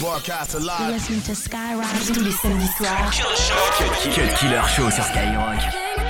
Broadcast live. Listen to Skyrock. Tous les samedis soirs. Killer Show. Killer Show sur Skyrock.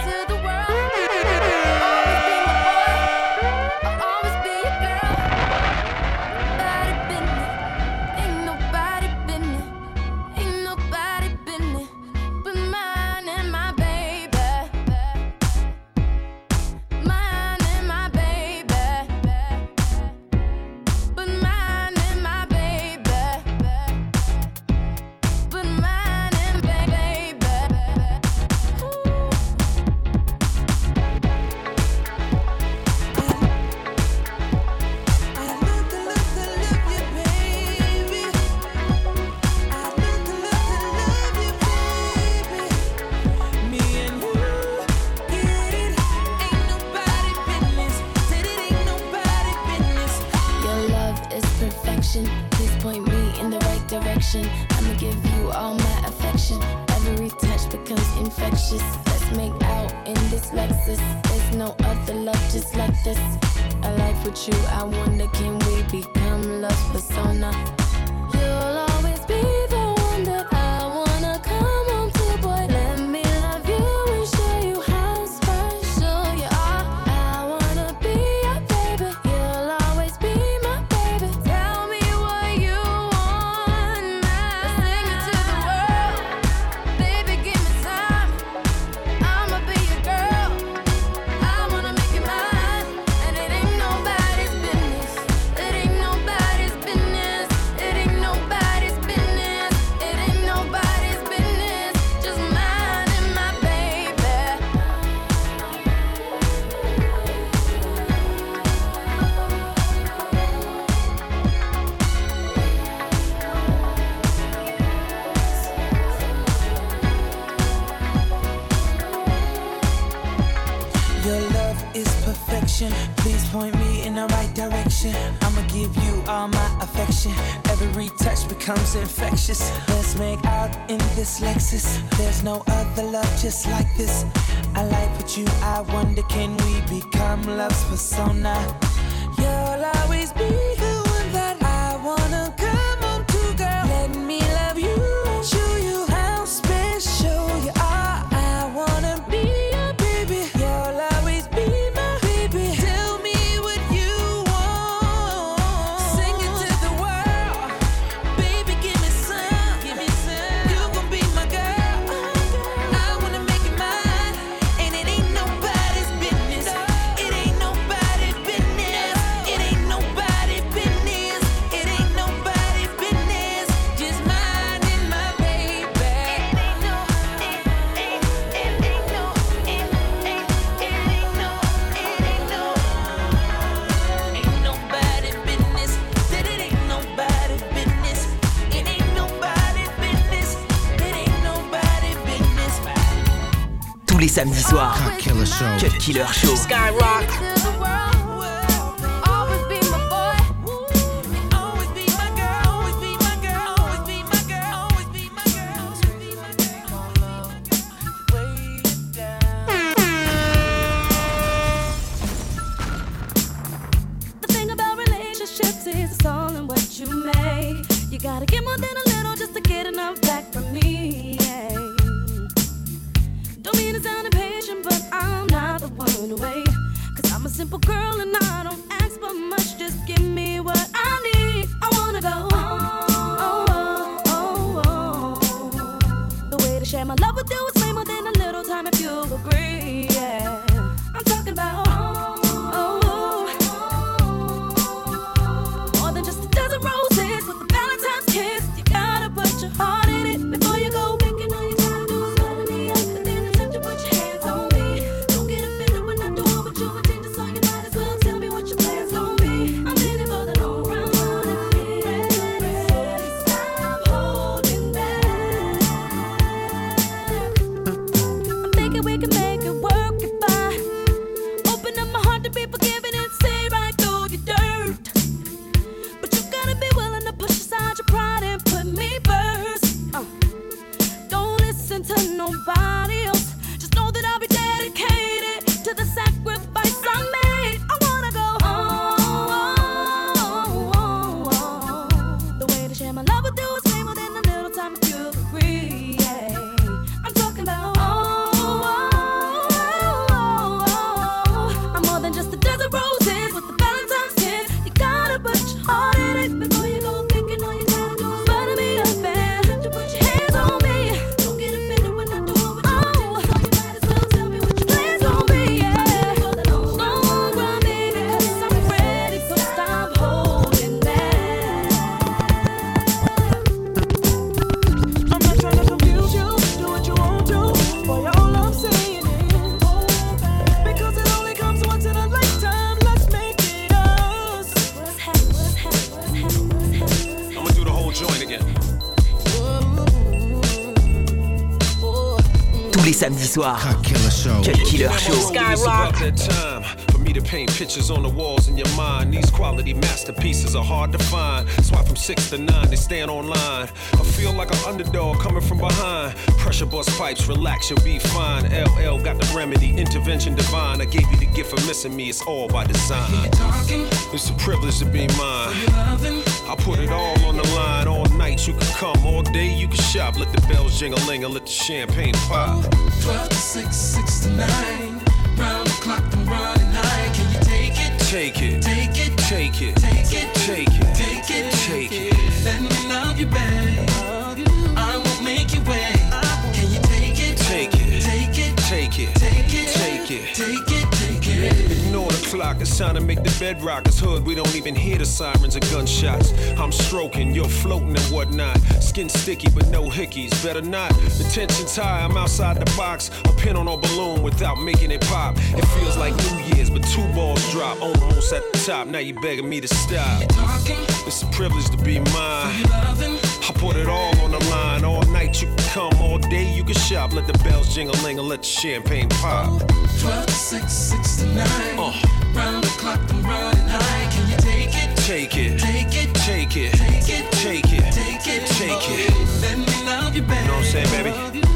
connection. I'ma give you all my affection. Every touch becomes infectious. Let's make out in this Lexus. There's no other love just like this. I like what you, I wonder can we become love's persona? samedi soir. Cut Killer Show. Skyrock. It's all in what you make. You gotta get more than a little just to get enough back from me. own. Cause I'm a simple girl and I don't ask for much. Just give me what I need. I wanna go. Soir. Cut Killer Show. Skyrock. me to paint pictures on the walls in your mind. These quality masterpieces are hard to find. Swipe from six to nine, they stand online. I feel like an underdog coming from behind. Pressure bust pipes, relax, you'll be fine. LL got the remedy, intervention divine. I gave you the gift for missing me, it's all by design. It's a privilege to be mine. I put it all on the line. All night you can come, all day you can shop. Let the bells jingle ling and let the champagne pop. 12 to 6, 6 to 9. Round the clock, I'm running Take it. Take it. Take it. Take it. Take it. Take it. It's time to make the bedrock. It's hood, we don't even hear the sirens and gunshots. I'm stroking, you're floating and whatnot. Skin sticky, but no hickeys. Better not. The tension's high, I'm outside the box. A pin on a balloon without making it pop. It feels like New Year's, but two balls drop. Almost at the top, now you begging me to stop. It's a privilege to be mine. I put it all on the line. All night you can come, all day you can shop. Let the bells jingle and let the champagne pop. 12 to 6, 6 to 9. Uh. Round the clock, I'm running high. Can you take it? Take it. Take it. Take it. Take it. Take it. Take it. Take it. Oh, let me love you, baby. You know what I'm saying, baby?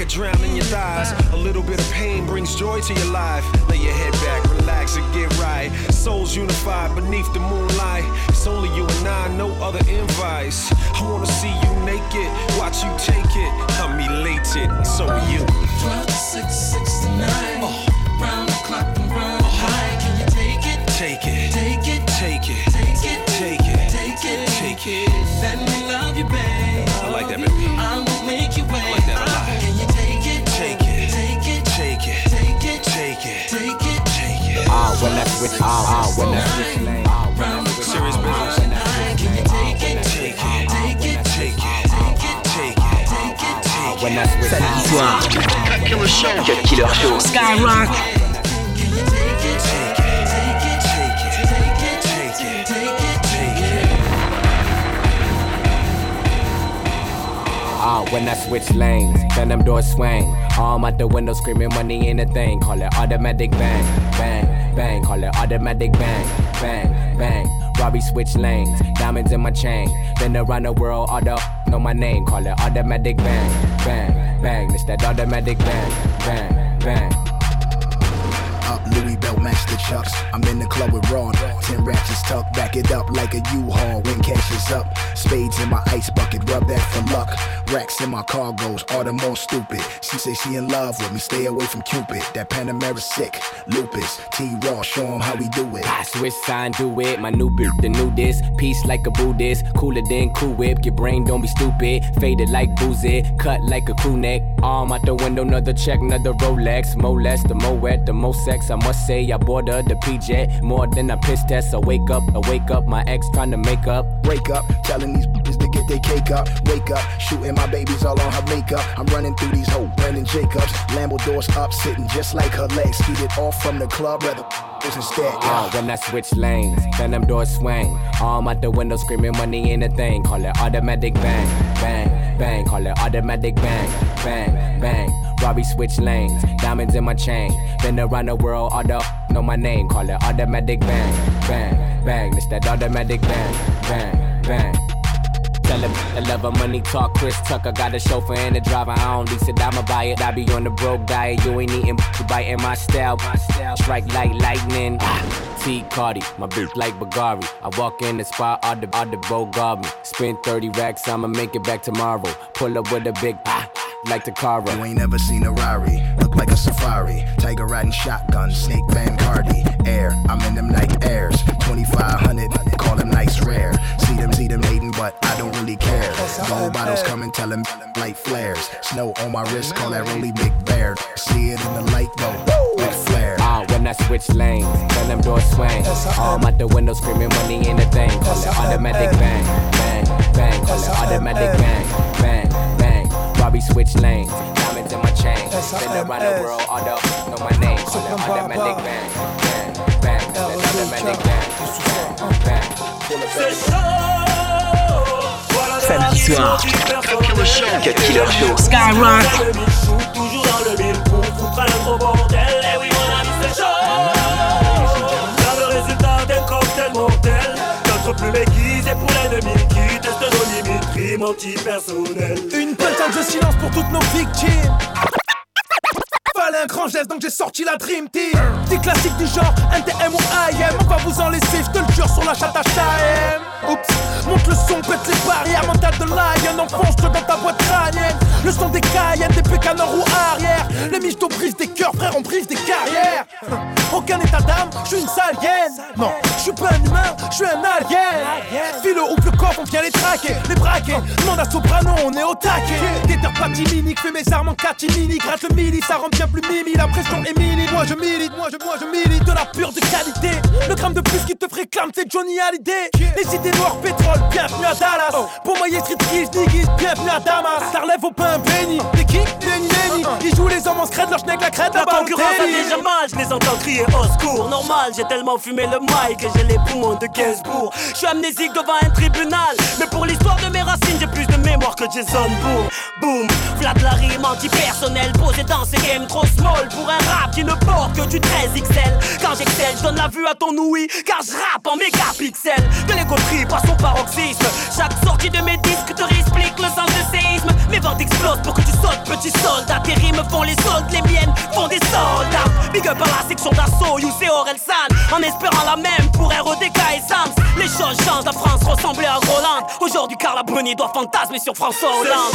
Could drown in your thighs. A little bit of pain brings joy to your life. Lay your head back, relax and get right. Souls unified beneath the moonlight. It's only you and I, no other invites. I wanna see you naked, watch you take it. I'm elated, so are you. 12 to 6, 6 to 9. Oh. Round the clock, I'm running high. Can you? Take it. Take it. Take it. Take it. Take it. Take it. with all, all when I switch lane. Serious business. it, take it, take it, take it, take it? Ah, when I switch lanes, then them doors swing. Arm out the window, screaming money in a thing. Call it automatic bang, bang bang. Call it automatic bang, bang, bang. Robbie switch lanes, diamonds in my chain. Been around the world, all the know my name. Call it automatic bang, bang, bang. It's that automatic bang, bang, bang. up, Louis belt match the chucks. I'm in the club with Ron. Tucked, back it up like a U-Haul when cash is up. Spades in my ice bucket, rub that for luck. Racks in my cargoes, all the more stupid. She say she in love with me, stay away from Cupid. That Panamera sick, lupus. T-Raw, show 'em how we do it. I switch sign, do it. My new bitch, the new this. Peace like a Buddhist. Cooler than Cool Whip. Your brain don't be stupid. Faded like boozy. Cut like a crew neck. Arm out the window, another check, another Rolex. More less, the more wet, the more sex. I must say, I bought her the PJ. More than a piss test. I wake up, I wake up. My ex trying to make up. Wake up, telling these bitches to get their cake up. Wake up, shooting my babies all on her makeup. I'm running through these whole Brandon Jacobs. Lambo doors up, sitting just like her legs. Eat it off from the club, rather is instead. Ah, when I switch lanes, then them doors swing. Arm out the window screaming money in a thing. Call it automatic bang, bang, bang. Call it automatic bang, bang, bang. Robbie switch lanes, diamonds in my chain. Been around the world, all the know my name. Call it automatic bang, bang, bang. It's that automatic bang, bang, bang. Tell him I love her money talk. Chris Tucker got a chauffeur and a driver. I don't lease it, I'ma buy it. I be on the broke diet. You ain't eating, you biting my style. Strike like lightning. T Cardi, my bitch like Bagari. I walk in the spot, all the all the bow guard me. Spend 30 racks, I'ma make it back tomorrow. Pull up with a big ah, like the car. You ain't never seen a Rari, look like a safari. Tiger riding shotgun, snake Van Cardi. Air, I'm in them night airs. 2500, call them nights rare. See them, see them hating, but I don't really care. Gold bottles coming, tell them light flares. Snow on my wrist, call that really big bear. See it in the light, though, with flare. Ah, when I switch lanes, then them doors swing. All out the window screaming money in the thing. Call it automatic bang, bang, bang. Call it automatic bang, bang, bang. Bobby switch lanes, diamonds in my chain. Been around the world, all the know my name. Call it automatic bang, bang, bang. Call it automatic bang, bang, bang. C'est chaud Samedi soir, Cut Killer Show. Skyrock. Toujours dans le mille pour foutre un gros bordel Eh oui mon ami c'est chaud Là le résultat d'un cocktail mortel Notre plume aiguisée pour l'ennemi qui teste nos limites Crime anti-personnel Une putain de silence pour toutes nos victimes. Donc j'ai sorti la Dream Team. Des classiques du genre NTM ou IM. On va vous en laisser, je te le jure, sur la chatte HM. Oups, monte le son, pète les barrières. Mental de lion, enfonce-toi dans ta boîte crânienne. Le son des Cayennes, des PK nord ou arrière. Les michtos brisent des cœurs, frère, on brise des carrières. Aucun état d'âme, je suis une sale. Non, je suis pas un humain, je suis un alien. File ou le corps, on vient les traquer, les braquer. Demande à Soprano, on est au taquet. Timinique, fais mes armes en catimini. Gratte le mili, ça rend bien plus mimi. La pression est mini. Moi je milite, moi je, moi je milite de la pure de qualité. Le gramme de plus qui te réclame, c'est Johnny Hallyday. Les idées noires, pétrole, bienvenue à Dallas. Pour moyer street kids, niggas, bienvenue à Damas. Ça relève au pain béni. Des qui Nenny, Nenny. Ils jouent les hommes en scred, leur schneck, la crête, La concurrence a déjà mal, je les entends crier au secours Normal, j'ai tellement fumé le mail que j'ai les poumons de Gainsbourg Je suis amnésique devant un tribunal Mais pour l'histoire de mes racines, j'ai plus de mémoire que Jason Bourne Boom, flat la rime anti-personnel Posé dans ces games trop small Pour un rap qui ne porte que du 13 XL Quand j'excelle, je donne la vue à ton ouïe Car je rappe en mégapixels. Les trip à son paroxysme Chaque sortie de mes disques te réexplique le sens de séisme. Mes ventes explosent pour que tu sautes, petit soldat. Tes rimes font les soldes, les miennes font des soldats. Big up à la section d'assaut, You c'est Orelsan En espérant la même pour RODK et Sams. Les choses changent, la France ressemblait à Roland Bruni doit fantasmer sur François Hollande.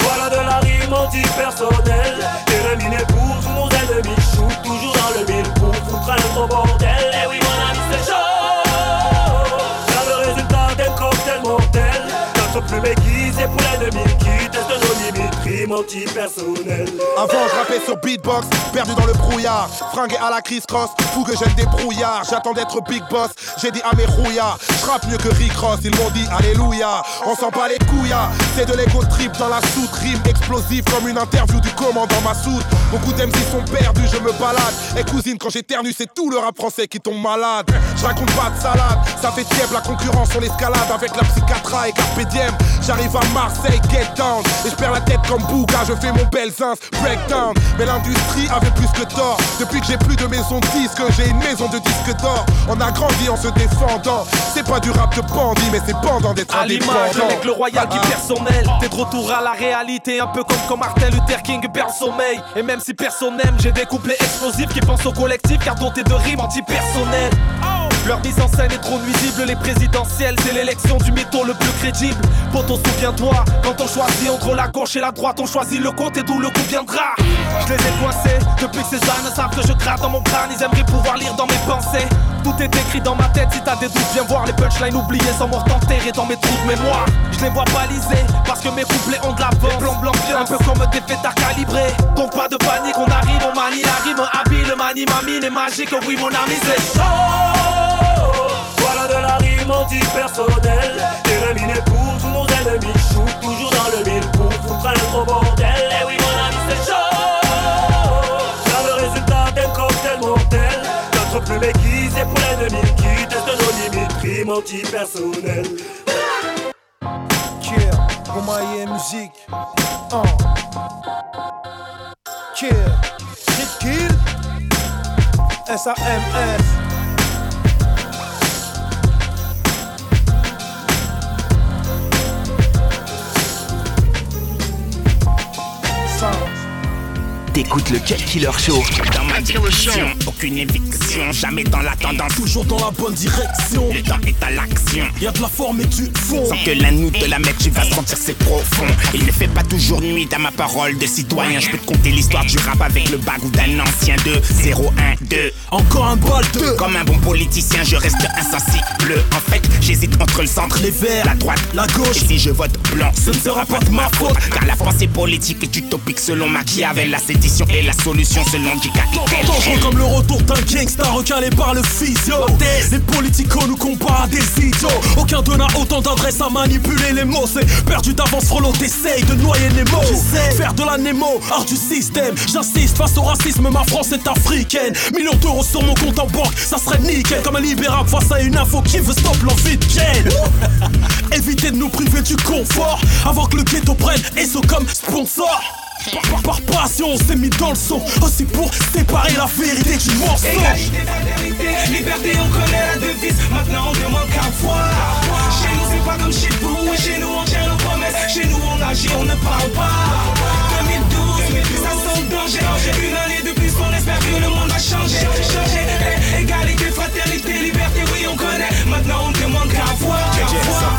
Voilà de la rime anti-personnelle Terminé pour tous nos ennemis Shoot toujours dans le mille pour foutre un gros bordel. Eh oui mon ami c'est chaud. Là le résultat d'un cocktail mortel Notre plume aiguisée pour l'ennemi Avant je sur beatbox, perdu dans le brouillard. Fringué à la criss cross, fou que brouillards. J'attends d'être big boss, j'ai dit à mes rouillards. Je rappe mieux que Rick Ross, ils m'ont dit alléluia. On s'en bat les couillards, c'est de l'ego trip dans la soute. Rime explosive comme une interview du commandant Massoud. Beaucoup d'MC sont perdus, je me balade. Et cousine quand j'éternue c'est tout le rap français qui tombe malade. Je raconte pas de salade, ça fait tiède la concurrence on escalade Avec la psychiatra et Carpe J'arrive à Marseille, get down. Et je perds la tête comme Bouga, je fais mon bel zins, breakdown. Mais l'industrie avait plus que tort. Depuis que j'ai plus de maison de disques, j'ai une maison de disques d'or. On a grandi en se défendant. C'est pas du rap de bandit, mais c'est bandant d'être À l'image, indépendant. avec le royal qui personnel T'es de retour à la réalité, un peu comme quand Martin Luther King perd le sommeil. Et même si personne n'aime, j'ai des couplets explosifs qui pensent au collectif Car dotés de rimes anti-personnelles leur mise en scène est trop nuisible, les présidentielles, c'est l'élection du mytho le plus crédible. Poto, souviens-toi, quand on choisit entre la gauche et la droite, on choisit le compte et d'où le coup viendra. Je les ai coincés, depuis que ces ânes savent que je gratte dans mon crâne, ils aimeraient pouvoir lire dans mes pensées. Tout est écrit dans ma tête, si t'as des doutes, viens voir les punchlines oubliées sans mort enterrées dans mes trous de mémoire. Je les vois balisés, parce que mes couplets ont de la force. Blanc, blanc, bien, un peu comme des fêtards calibrés. Donc pas de panique, on arrive, on manie la rime habile, manie ma mine est magique, oui mon ami c'est de la rime anti-personnelle pour tous nos ennemis Shoot toujours dans le mille pour foutre un gros bordel. Eh oui mon ami c'est chaud. Là le résultat d'un cocktail mortel. Notre plume aiguisée pour l'ennemi Qui teste nos limites Crime anti-personnel Yeah, pour mailler musique. Hit Kill. S-A-M-S. T'écoutes le Cut Killer Show. Aucune éviction, jamais dans la tendance. Toujours dans la bonne direction. Le temps est à l'action. Y a de la forme et du fond. Sans que l'un nous te la mette, tu vas sentir c'est profond. Il ne fait pas toujours nuit à ma parole de citoyen. Je peux te conter l'histoire du rap avec le bagou d'un ancien de 0, 1, 2. Encore un bol de. Comme un bon politicien, je reste insensible. En fait, j'hésite entre le centre, les verts, la droite, la gauche. Et si je vote blanc, ce ne sera pas de ma faute. Car la pensée politique est utopique selon Machiavel. La sédition est la solution selon J.K. Dangereux comme le retour d'un gangsta recalé par le physio. Les politicos nous comparent à des idiots. Aucun d'eux n'a autant d'adresse à manipuler les mots. C'est perdu d'avance, Frollo, t'essayes de noyer les mots. Faire de la Nemo, art du système. J'insiste face au racisme, ma France est africaine. Millions d'euros sur mon compte en banque, ça serait nickel. Comme un libérable face à une info qui veut stop l'envie de Ken. Évitez de nous priver du confort avant que le ghetto prenne ESSO comme sponsor. Par, par, passion, on s'est mis dans le son Aussi pour séparer la vérité du mensonge Égalité, fraternité, liberté, on connaît la devise. Maintenant on demande qu'à voir. Chez nous c'est pas comme chez vous. Et chez nous on tient nos promesses. Chez nous on agit, on ne parle pas. 2012, ça sent le danger. Une année de plus, on espère que le monde va changer. Changer, eh, égalité, fraternité, liberté, oui on connaît. Maintenant on demande qu'à voir. L'histoire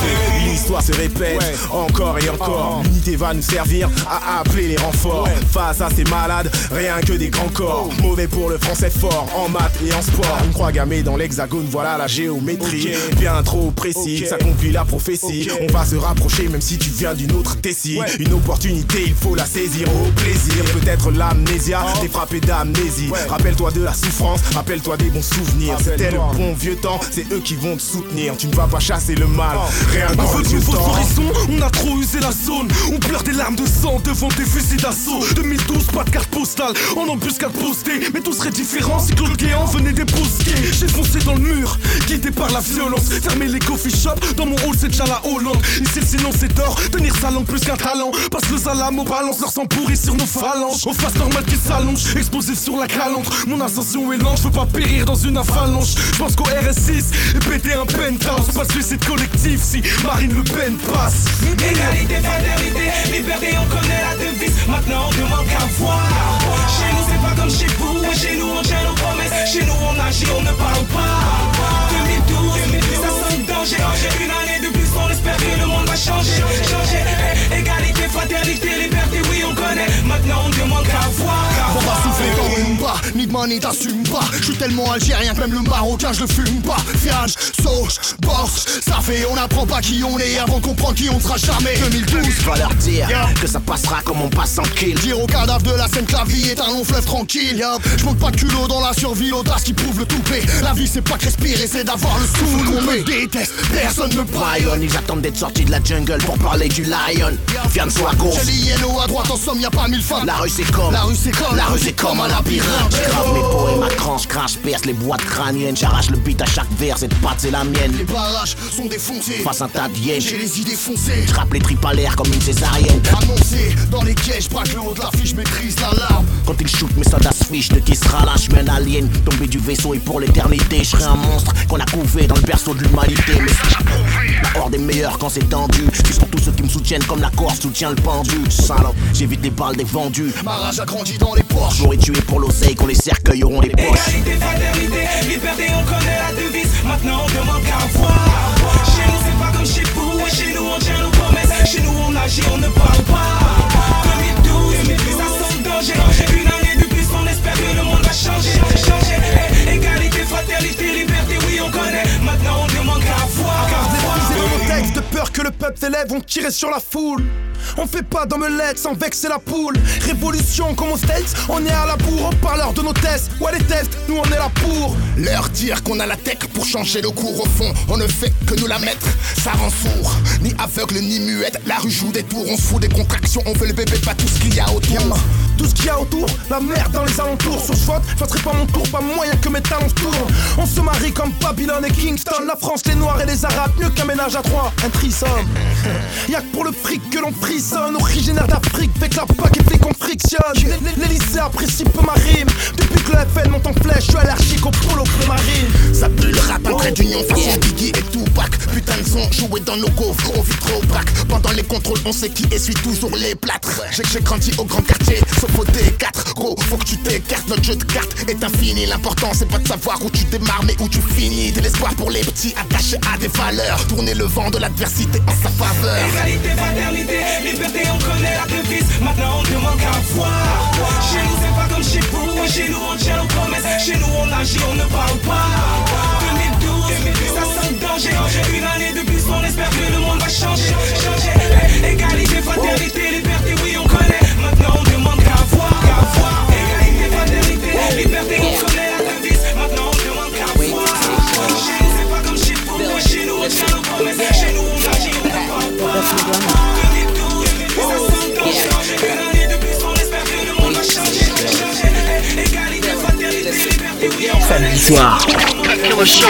se répète encore et encore. L'unité va nous servir à appeler les renforts. Face à ces malades, rien que des grands corps. Mauvais pour le français fort en maths et en sport. Une croix gammée dans l'hexagone, voilà la géométrie. Bien trop précis, ça conclut la prophétie. On va se rapprocher même si tu viens d'une autre tessie. Une opportunité, il faut la saisir au plaisir. Peut-être l'amnésia, t'es frappé d'amnésie. Rappelle-toi de la souffrance, rappelle-toi des bons souvenirs. C'était le bon vieux temps, c'est eux qui vont te soutenir. Tu ne vas pas chasser le mal, rien On qu'en de on a trop usé la zone. On pleure des larmes de sang devant des fusils d'assaut. 2012, pas de carte postale, en embuscade postée Mais tout serait différent si Claude Guéant venait débrousquer J'ai foncé dans le mur, guidé par la violence. Fermer les coffee shops, dans mon hall c'est déjà la Hollande. Ici le silence c'est d'or, tenir sa langue plus qu'un talent. Passe le salam au balance, leur sang pourri sur nos phalanges. En face normal qui s'allonge, explosif sur la calandre. Mon ascension est lente, je veux pas périr dans une avalanche Je pense qu'au RS6 et péter un penthouse. Pas suicide collectif si Marine Le passe. Égalité, fraternité, liberté, on connaît la devise. Maintenant on demande qu'à voir. Chez nous c'est pas comme chez vous. Et chez nous on money t'assumes pas. Je suis tellement algérien que même le marocain je le fume pas. Fiage, sauce, boss, ça fait on apprend pas qui on est avant de comprendre qui on sera jamais. 2012 Va leur dire que ça passera comme on passe en kill. Dire au cadavre de la scène que la vie est un long fleuve tranquille. Yup. Je manque pas de culot dans la survie, l'audace qui prouve le toupet. La vie c'est pas que respirer, c'est d'avoir le souffle On me déteste, personne me braille Brian, ils attendent d'être sortis de la jungle pour parler du lion. Viens de soi à gauche. J'ai l'INO à droite, en somme y'a pas mille femmes. La rue c'est comme. La rue c'est comme. La rue c'est comme un labyrinthe mes poèmes à cran, je crache, perce les boîtes crâniennes. J'arrache le beat à chaque vers, cette patte c'est la mienne. Les barrages sont défoncés Face un tas de J'ai les idées foncées. Je rappe les tripes à l'air comme une césarienne. Annoncé dans les cages, braque le haut de l'affiche, maîtrise l'alarme. Quand ils shootent, mes soldats se fichent de qui sera là Je suis un alien, tombé du vaisseau et pour l'éternité Je serai un monstre qu'on a couvé dans le berceau de l'humanité. Mais la horde est meilleure quand c'est tendu. Ils sont tous ceux qui me soutiennent comme la Corse soutient le pendu. Salope, j'évite les balles des vendus. Ma rage a grandi dans les Porsche J'aurais tué pour l'oseille quand les cercueils auront les poches. Égalité, fraternité, liberté, on connaît la devise. Maintenant on demande qu'à voir. Chez nous c'est pas comme chez vous. Et chez nous on tient nos promesses. Chez nous on agit, on ne parle pas. 2012, ça sent le danger. Une année de plus, on espère que le monde va changer. Changer, égalité, fraternité, liberté, oui on connaît. Maintenant on demande qu'à voir. Brisé dans nos textes de peur que le peuple s'élève, on tirait sur la foule. On fait pas d'omelette sans vexer la poule. Révolution comme aux States, on est à la bourre, on parleur de nos tests. Ouais, les tests, nous on est là pour. Leur dire qu'on a la tech pour changer le cours au fond On ne fait que nous la mettre, ça rend sourd Ni aveugle ni muette, la rue joue des tours On se fout des contractions, on veut le bébé, pas tout ce qu'il y a autour Tout ce qu'il y a autour, la merde dans les alentours. Sur ce vote, je pas mon tour, pas moyen que mes talents se tournent. On se marie comme Babylone et Kingston. La France, les Noirs et les Arabes, mieux qu'un ménage à trois, un trisome. Y'a que pour le fric que l'on frissonne. Originaire d'Afrique, fait que la PAC et qu'on frictionne. Les, lycées apprécient peu ma rime. Depuis que le FN monte en flèche, je suis allergique au polo marine. Ça pue le rap, un trait d'union façon Biggie et Tupac Putain de son joué dans nos coffres, au braque Pendant les contrôles, on sait qui essuie toujours les plâtres J'ai j'ai grandi au grand quartier, sauf au D4 Gros faut que tu t'écartes. Notre jeu de cartes est infini. L'important, c'est pas de savoir où tu démarres, mais où tu finis. De l'espoir pour les petits attachés à des valeurs. Tourner le vent de l'adversité en sa faveur. Égalité, fraternité, liberté, on connaît la devise. Maintenant, on demande qu'à voir. Chez nous, c'est pas comme chez vous. Chez nous, on tient nos promesses. Chez nous, on agit, on ne parle pas. 2012, ça sent le danger. Une année de plus, on espère que le monde va changer. Changer. Égalité, fraternité, liberté, soir. Cut Killer Show.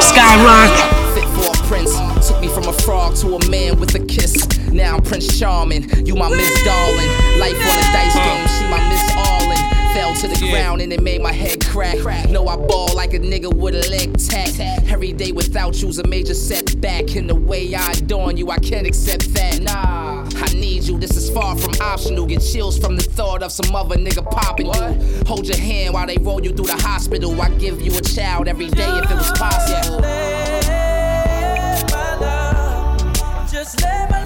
Skyrock. Fit for a prince. Took me from a frog to a man with a kiss. Now I'm Prince Charming. You my Miss Darling. Life on a dice game. She my Miss Arlen. Fell to the ground and it made my head crack. No, I ball like a nigga with a leg tap. Every day without you's a major setback. In the way I adorn you, I can't accept that. Nah, I need you. This far from optional. Get chills from the thought of some other nigga popping you. Hold your hand while they roll you through the hospital. I give you a child every day if it was possible. Just my love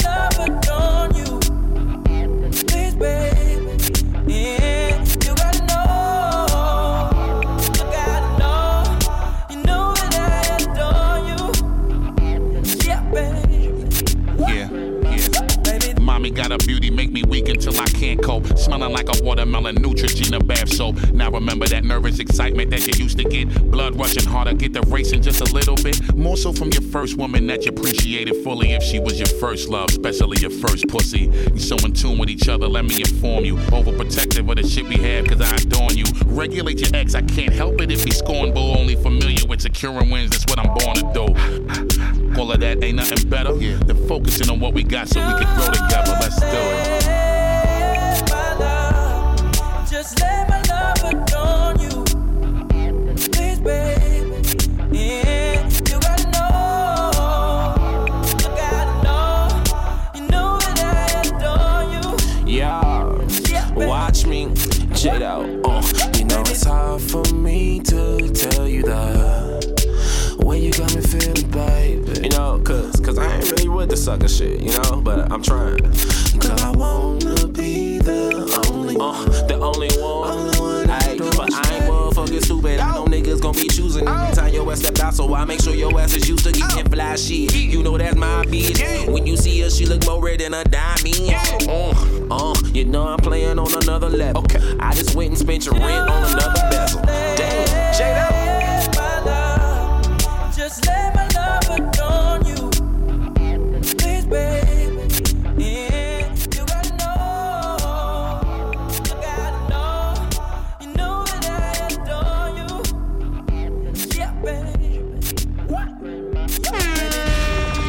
Got beauty, make me weak until I can't cope. Smelling like a watermelon, Neutrogena bath soap. Now remember that nervous excitement that you used to get. Blood rushing harder, get the racing just a little bit. More so from your first woman that you appreciated fully. If she was your first love, especially your first pussy. You so in tune with each other, let me inform you. Overprotective of the shit we have, cause I adorn you. Regulate your ex, I can't help it if he's scorned, but only familiar with securing wins. That's what I'm born to do. All of that ain't nothing better yeah. than focusing on what we got so we can grow together. Let's do it. The sucker shit, you know, but I'm trying. Girl, I wanna be the only uh, the only one. Ay, but I ain't motherfucking stupid. I know niggas gon' be choosing every time your ass step out, so I make sure your ass is used to getting fly shit. You know that's my bitch. When you see her, she look more red than a diamond. Uh, uh, you know I'm playing on another level. I just went and spent your rent on another bezel.